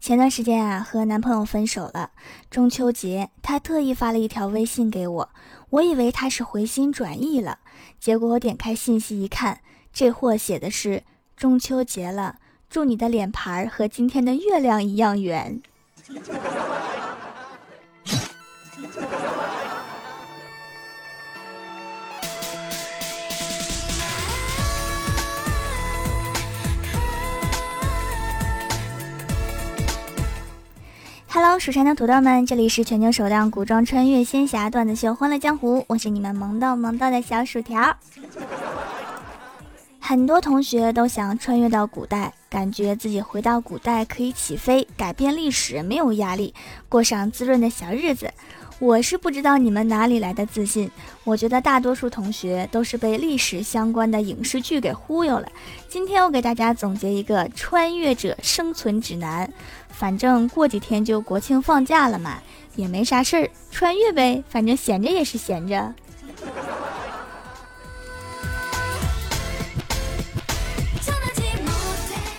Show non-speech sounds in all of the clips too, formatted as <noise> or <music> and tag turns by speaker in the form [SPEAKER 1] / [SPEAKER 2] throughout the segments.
[SPEAKER 1] 前段时间啊，和男朋友分手了。中秋节，他特意发了一条微信给我，我以为他是回心转意了，结果我点开信息一看，这货写的是“中秋节了，祝你的脸盘和今天的月亮一样圆”。Hello，蜀山的土豆们，这里是全球首档古装穿越仙侠段子秀《欢乐江湖》，我是你们萌逗萌逗的小薯条。很多同学都想穿越到古代，感觉自己回到古代可以起飞，改变历史，没有压力，过上滋润的小日子。我是不知道你们哪里来的自信，我觉得大多数同学都是被历史相关的影视剧给忽悠了。今天我给大家总结一个穿越者生存指南，反正过几天就国庆放假了嘛，也没啥事儿，穿越呗，反正闲着也是闲着。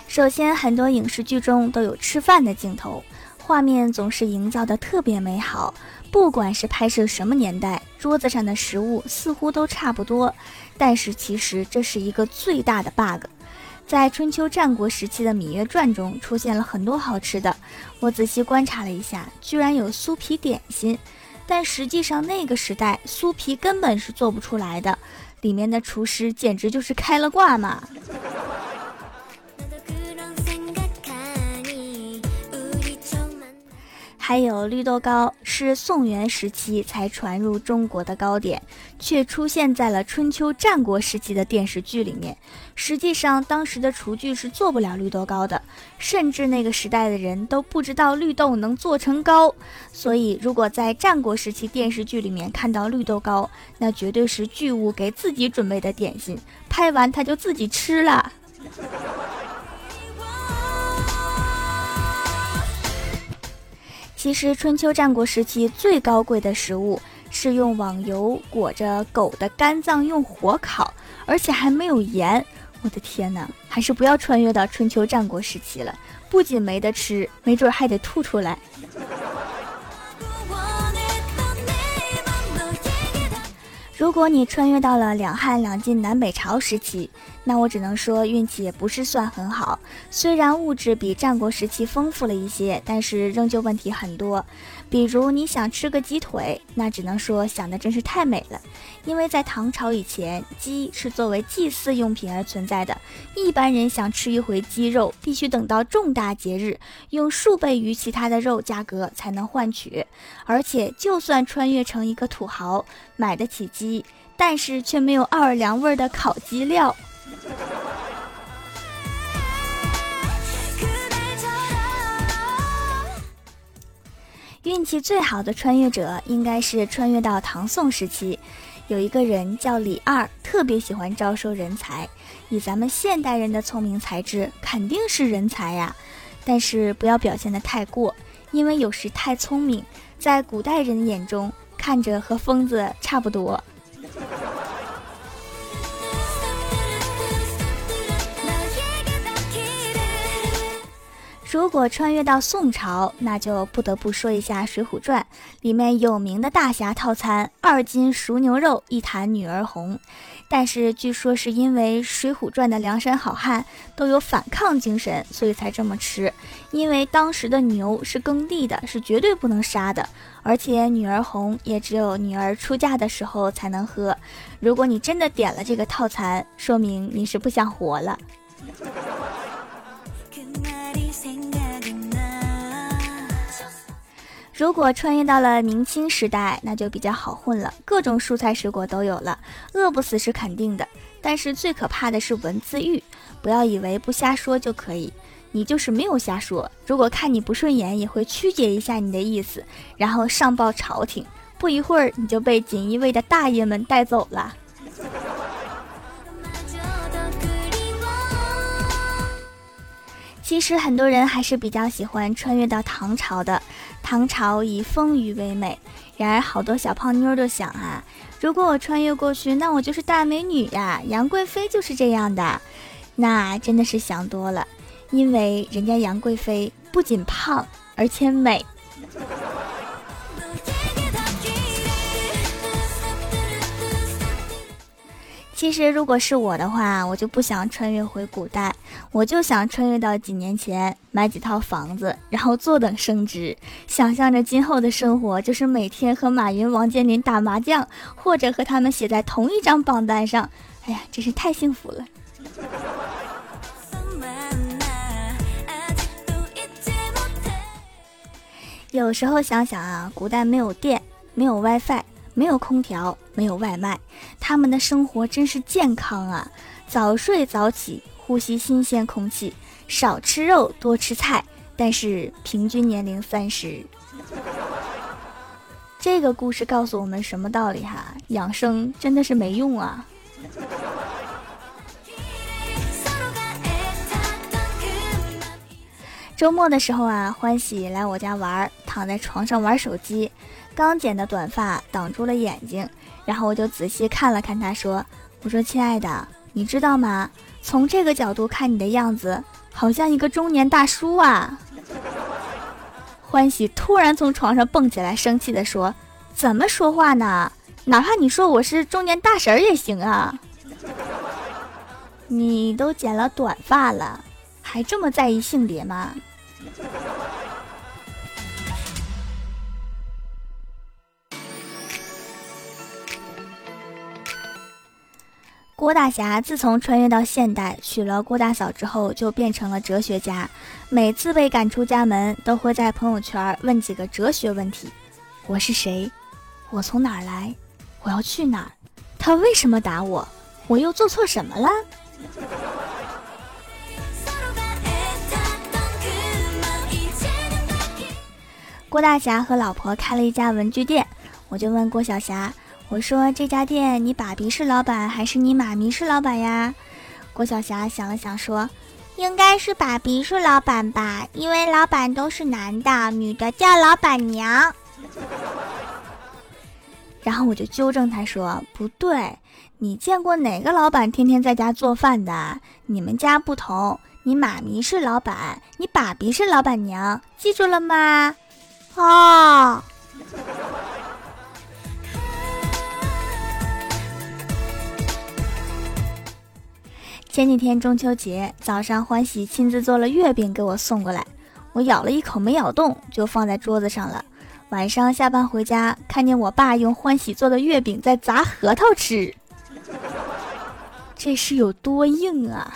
[SPEAKER 1] 首先，很多影视剧中都有吃饭的镜头，画面总是营造的特别美好。不管是拍摄什么年代，桌子上的食物似乎都差不多。但是其实这是一个最大的 bug。在春秋战国时期的《芈月传》中出现了很多好吃的，我仔细观察了一下，居然有酥皮点心。但实际上那个时代酥皮根本是做不出来的，里面的厨师简直就是开了挂嘛。还有绿豆糕是宋元时期才传入中国的糕点，却出现在了春秋战国时期的电视剧里面。实际上，当时的厨具是做不了绿豆糕的，甚至那个时代的人都不知道绿豆能做成糕。所以，如果在战国时期电视剧里面看到绿豆糕，那绝对是剧务给自己准备的点心，拍完他就自己吃了。其实春秋战国时期最高贵的食物是用网油裹着狗的肝脏用火烤，而且还没有盐。我的天哪，还是不要穿越到春秋战国时期了，不仅没得吃，没准还得吐出来。如果你穿越到了两汉两晋南北朝时期，那我只能说运气也不是算很好。虽然物质比战国时期丰富了一些，但是仍旧问题很多。比如你想吃个鸡腿，那只能说想的真是太美了。因为在唐朝以前，鸡是作为祭祀用品而存在的。一般人想吃一回鸡肉，必须等到重大节日，用数倍于其他的肉价格才能换取。而且，就算穿越成一个土豪，买得起鸡，但是却没有奥尔良味的烤鸡料。运气最好的穿越者应该是穿越到唐宋时期，有一个人叫李二，特别喜欢招收人才。以咱们现代人的聪明才智，肯定是人才呀。但是不要表现的太过，因为有时太聪明，在古代人眼中看着和疯子差不多。如果穿越到宋朝，那就不得不说一下《水浒传》里面有名的大侠套餐：二斤熟牛肉，一坛女儿红。但是据说是因为《水浒传》的梁山好汉都有反抗精神，所以才这么吃。因为当时的牛是耕地的，是绝对不能杀的，而且女儿红也只有女儿出嫁的时候才能喝。如果你真的点了这个套餐，说明你是不想活了。如果穿越到了明清时代，那就比较好混了，各种蔬菜水果都有了，饿不死是肯定的。但是最可怕的是文字狱，不要以为不瞎说就可以，你就是没有瞎说，如果看你不顺眼，也会曲解一下你的意思，然后上报朝廷，不一会儿你就被锦衣卫的大爷们带走了。其实很多人还是比较喜欢穿越到唐朝的，唐朝以丰腴为美。然而好多小胖妞都想啊，如果我穿越过去，那我就是大美女呀，杨贵妃就是这样的。那真的是想多了，因为人家杨贵妃不仅胖，而且美。其实，如果是我的话，我就不想穿越回古代，我就想穿越到几年前，买几套房子，然后坐等升值，想象着今后的生活就是每天和马云、王健林打麻将，或者和他们写在同一张榜单上。哎呀，真是太幸福了。<laughs> 有时候想想啊，古代没有电，没有 WiFi。没有空调，没有外卖，他们的生活真是健康啊！早睡早起，呼吸新鲜空气，少吃肉，多吃菜，但是平均年龄三十。<laughs> 这个故事告诉我们什么道理哈？养生真的是没用啊！周末的时候啊，欢喜来我家玩，躺在床上玩手机。刚剪的短发挡住了眼睛，然后我就仔细看了看他，说：“我说亲爱的，你知道吗？从这个角度看你的样子，好像一个中年大叔啊。”欢喜突然从床上蹦起来，生气地说：“怎么说话呢？哪怕你说我是中年大婶也行啊！你都剪了短发了，还这么在意性别吗？”郭大侠自从穿越到现代，娶了郭大嫂之后，就变成了哲学家。每次被赶出家门，都会在朋友圈问几个哲学问题：我是谁？我从哪儿来？我要去哪儿？他为什么打我？我又做错什么了？郭大侠和老婆开了一家文具店，我就问郭晓霞。我说这家店你爸比是老板还是你妈咪是老板呀？郭晓霞想了想说，应该是爸比是老板吧，因为老板都是男的，女的叫老板娘。<laughs> 然后我就纠正他说，不对，你见过哪个老板天天在家做饭的？你们家不同，你妈咪是老板，你爸比是老板娘，记住了吗？哦。前几天中秋节早上，欢喜亲自做了月饼给我送过来，我咬了一口没咬动，就放在桌子上了。晚上下班回家，看见我爸用欢喜做的月饼在砸核桃吃，<laughs> 这是有多硬啊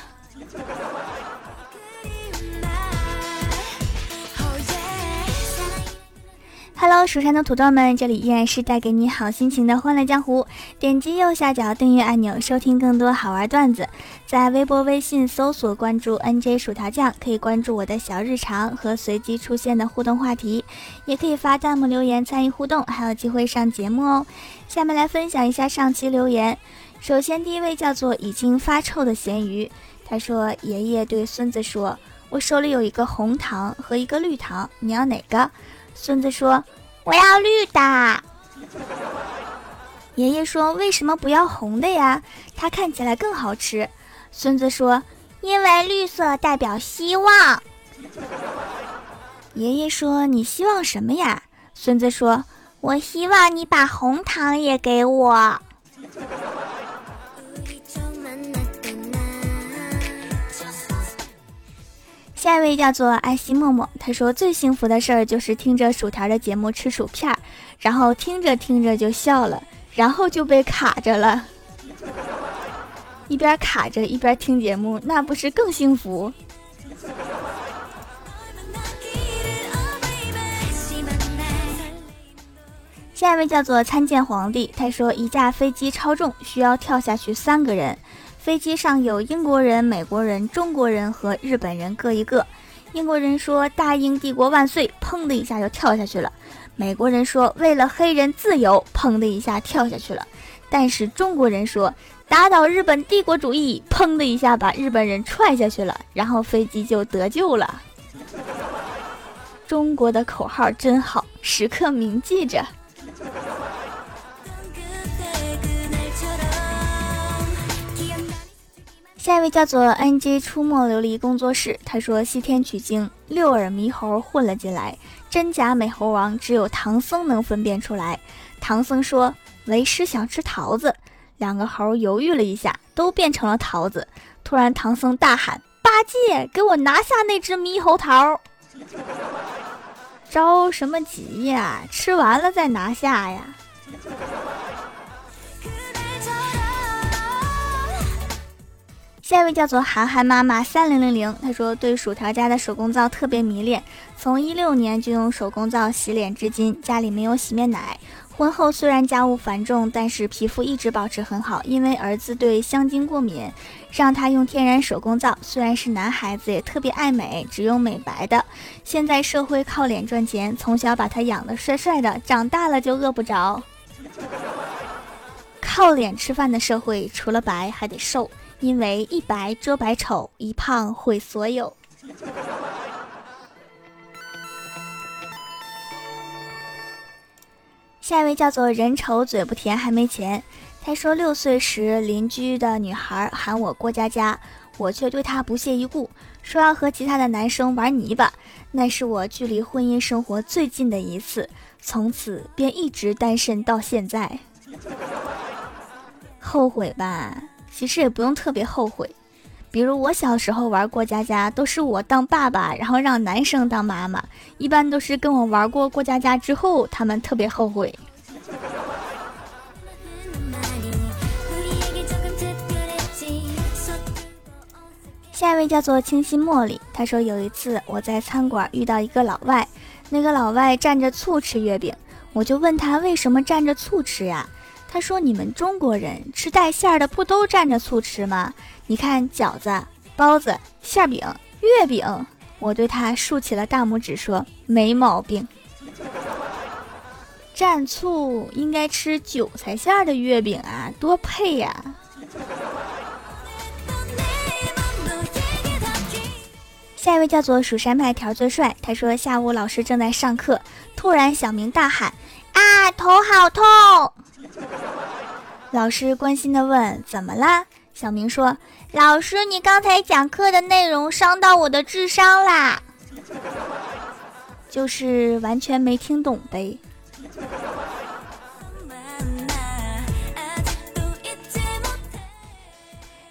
[SPEAKER 1] ！Hello，蜀山的土豆们，这里依然是带给你好心情的欢乐江湖。点击右下角订阅按钮，收听更多好玩段子。在微博、微信搜索关注 NJ 薯条酱，可以关注我的小日常和随机出现的互动话题，也可以发弹幕留言参与互动，还有机会上节目哦。下面来分享一下上期留言。首先，第一位叫做已经发臭的咸鱼，他说：“爷爷对孙子说，我手里有一个红糖和一个绿糖，你要哪个？”孙子说：“我要绿的。<laughs> ”爷爷说：“为什么不要红的呀？它看起来更好吃。”孙子说：“因为绿色代表希望。”爷爷说：“你希望什么呀？”孙子说：“我希望你把红糖也给我。”下一位叫做爱惜默默，他说最幸福的事儿就是听着薯条的节目吃薯片儿，然后听着听着就笑了，然后就被卡着了。一边卡着一边听节目，那不是更幸福？下一位叫做参见皇帝，他说一架飞机超重，需要跳下去三个人。飞机上有英国人、美国人、中国人和日本人各一个。英国人说“大英帝国万岁”，砰的一下就跳下去了。美国人说“为了黑人自由”，砰的一下跳下去了。但是中国人说“打倒日本帝国主义”，砰的一下把日本人踹下去了，然后飞机就得救了。中国的口号真好，时刻铭记着。下一位叫做 NG 出没琉璃工作室，他说西天取经，六耳猕猴混了进来，真假美猴王只有唐僧能分辨出来。唐僧说：“为师想吃桃子。”两个猴犹豫了一下，都变成了桃子。突然，唐僧大喊：“八戒，给我拿下那只猕猴桃！”着什么急呀？吃完了再拿下呀！下一位叫做涵涵妈妈三零零零，她说对薯条家的手工皂特别迷恋，从一六年就用手工皂洗脸至今，家里没有洗面奶。婚后虽然家务繁重，但是皮肤一直保持很好，因为儿子对香精过敏，让他用天然手工皂。虽然是男孩子，也特别爱美，只用美白的。现在社会靠脸赚钱，从小把他养得帅帅的，长大了就饿不着。靠脸吃饭的社会，除了白还得瘦。因为一白遮百丑，一胖毁所有。下一位叫做人丑嘴不甜还没钱。他说六岁时邻居的女孩喊我过家家，我却对她不屑一顾，说要和其他的男生玩泥巴。那是我距离婚姻生活最近的一次，从此便一直单身到现在。后悔吧。其实也不用特别后悔，比如我小时候玩过家家，都是我当爸爸，然后让男生当妈妈，一般都是跟我玩过过家家之后，他们特别后悔。下一位叫做清新茉莉，他说有一次我在餐馆遇到一个老外，那个老外蘸着醋吃月饼，我就问他为什么蘸着醋吃呀？他说：“你们中国人吃带馅儿的不都蘸着醋吃吗？你看饺子、包子、馅饼、月饼。”我对他竖起了大拇指，说：“没毛病。蘸醋应该吃韭菜馅儿的月饼啊，多配呀！”下一位叫做蜀山派条最帅，他说：“下午老师正在上课，突然小明大喊：‘啊，头好痛！’” <laughs> 老师关心的问：“怎么啦？”小明说：“老师，你刚才讲课的内容伤到我的智商啦，<laughs> 就是完全没听懂呗。”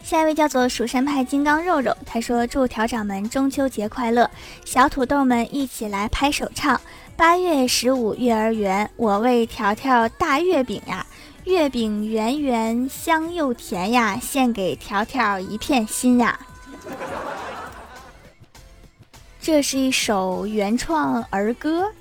[SPEAKER 1] 下一位叫做蜀山派金刚肉肉，他说：“祝条掌门中秋节快乐，小土豆们一起来拍手唱。八月十五月儿圆，我为条条大月饼呀。”月饼圆圆香又甜呀，献给条条一片心呀。这是一首原创儿歌。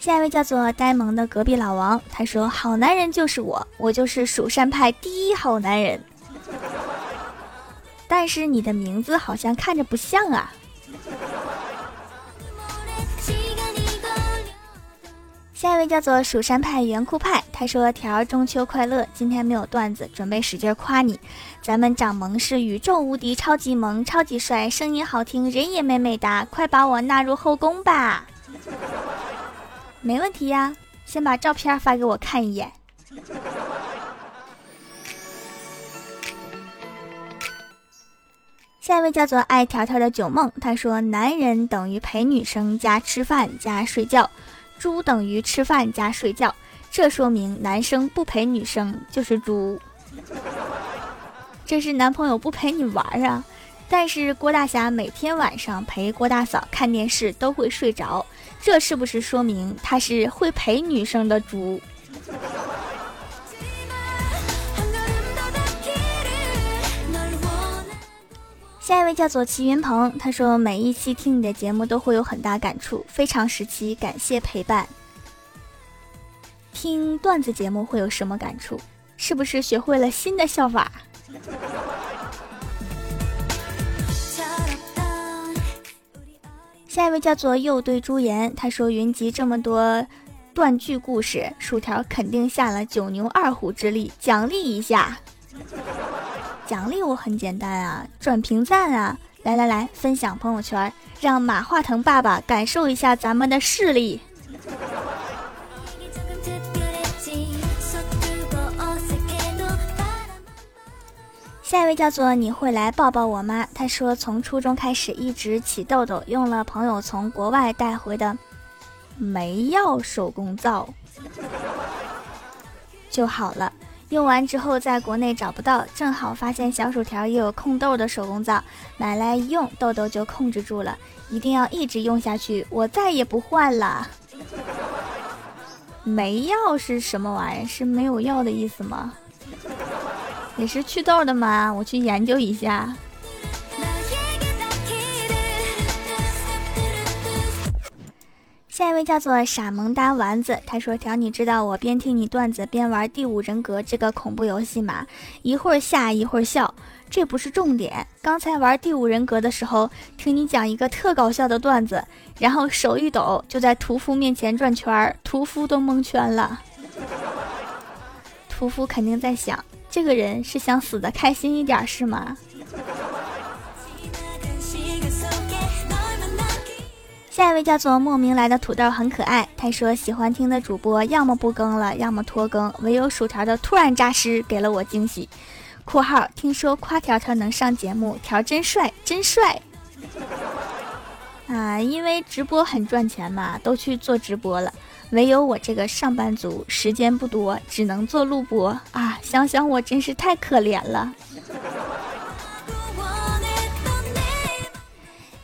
[SPEAKER 1] 下一位叫做呆萌的隔壁老王，他说：“好男人就是我，我就是蜀山派第一好男人。”但是你的名字好像看着不像啊。下一位叫做蜀山派圆酷派，他说：“条中秋快乐，今天没有段子，准备使劲夸你。咱们掌门是宇宙无敌，超级萌，超级帅，声音好听，人也美美哒，快把我纳入后宫吧。”没问题呀，先把照片发给我看一眼。下一位叫做爱条条的九梦，他说：“男人等于陪女生加吃饭加睡觉。”猪等于吃饭加睡觉，这说明男生不陪女生就是猪。<laughs> 这是男朋友不陪你玩啊？但是郭大侠每天晚上陪郭大嫂看电视都会睡着，这是不是说明他是会陪女生的猪？下一位叫做齐云鹏，他说每一期听你的节目都会有很大感触，非常时期，感谢陪伴。听段子节目会有什么感触？是不是学会了新的笑法？下一位叫做又对朱颜，他说云集这么多断句故事，薯条肯定下了九牛二虎之力，奖励一下。奖励我很简单啊，转评赞啊，来来来，分享朋友圈，让马化腾爸爸感受一下咱们的势力。下一位叫做你会来抱抱我吗？他说从初中开始一直起痘痘，用了朋友从国外带回的没药手工皂就好了。用完之后在国内找不到，正好发现小薯条也有控痘的手工皂，买来一用痘痘就控制住了。一定要一直用下去，我再也不换了。没药是什么玩意儿？是没有药的意思吗？也是祛痘的吗？我去研究一下。下一位叫做傻萌哒丸子，他说：“条，你知道我边听你段子边玩《第五人格》这个恐怖游戏吗？一会儿吓一会儿笑，这不是重点。刚才玩《第五人格》的时候，听你讲一个特搞笑的段子，然后手一抖就在屠夫面前转圈，屠夫都蒙圈了。屠夫肯定在想，这个人是想死的开心一点是吗？”下一位叫做莫名来的土豆很可爱，他说喜欢听的主播要么不更了，要么拖更，唯有薯条的突然扎尸给了我惊喜。（括号听说夸条条能上节目，条真帅，真帅。）啊，因为直播很赚钱嘛，都去做直播了，唯有我这个上班族时间不多，只能做录播啊，想想我真是太可怜了。